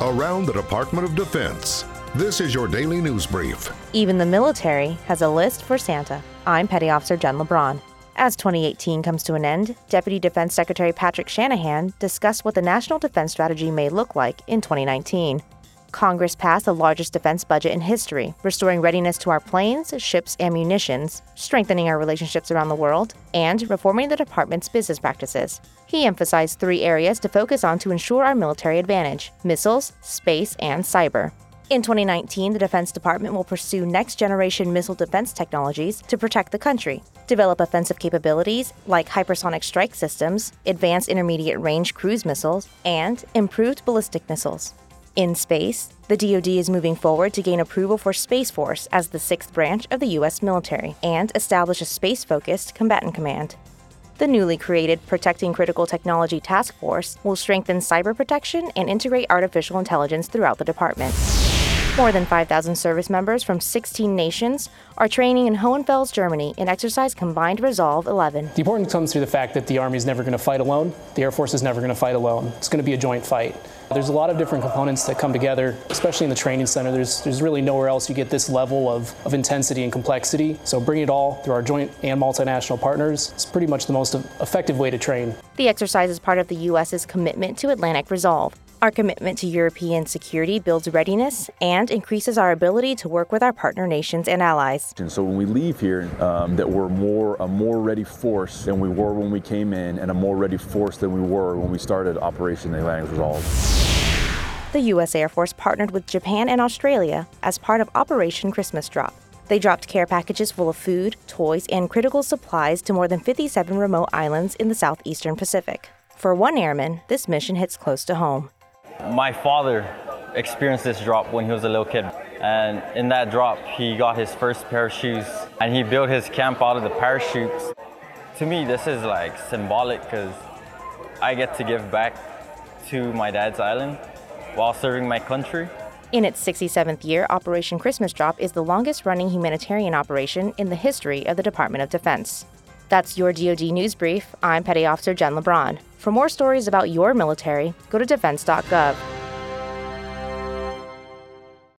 around the Department of Defense. This is your daily news brief. Even the military has a list for Santa. I'm Petty Officer Jen LeBron. As 2018 comes to an end, Deputy Defense Secretary Patrick Shanahan discussed what the national defense strategy may look like in 2019. Congress passed the largest defense budget in history, restoring readiness to our planes, ships, and munitions, strengthening our relationships around the world, and reforming the department's business practices. He emphasized three areas to focus on to ensure our military advantage missiles, space, and cyber. In 2019, the Defense Department will pursue next generation missile defense technologies to protect the country, develop offensive capabilities like hypersonic strike systems, advanced intermediate range cruise missiles, and improved ballistic missiles. In space, the DoD is moving forward to gain approval for Space Force as the sixth branch of the U.S. military and establish a space focused combatant command. The newly created Protecting Critical Technology Task Force will strengthen cyber protection and integrate artificial intelligence throughout the department. More than 5,000 service members from 16 nations are training in Hohenfels, Germany in exercise Combined Resolve 11. The importance comes through the fact that the Army is never going to fight alone. The Air Force is never going to fight alone. It's going to be a joint fight. There's a lot of different components that come together, especially in the training center. There's, there's really nowhere else you get this level of, of intensity and complexity. So bringing it all through our joint and multinational partners is pretty much the most effective way to train. The exercise is part of the U.S.'s commitment to Atlantic Resolve, our commitment to European security builds readiness and increases our ability to work with our partner nations and allies. And so when we leave here, um, that we're more a more ready force than we were when we came in, and a more ready force than we were when we started Operation Atlantic Resolve. The U.S. Air Force partnered with Japan and Australia as part of Operation Christmas Drop. They dropped care packages full of food, toys, and critical supplies to more than 57 remote islands in the southeastern Pacific. For one airman, this mission hits close to home. My father experienced this drop when he was a little kid. And in that drop, he got his first pair of shoes and he built his camp out of the parachutes. To me, this is like symbolic because I get to give back to my dad's island while serving my country. In its 67th year, Operation Christmas Drop is the longest running humanitarian operation in the history of the Department of Defense. That's your DoD News Brief. I'm Petty Officer Jen LeBron. For more stories about your military, go to defense.gov.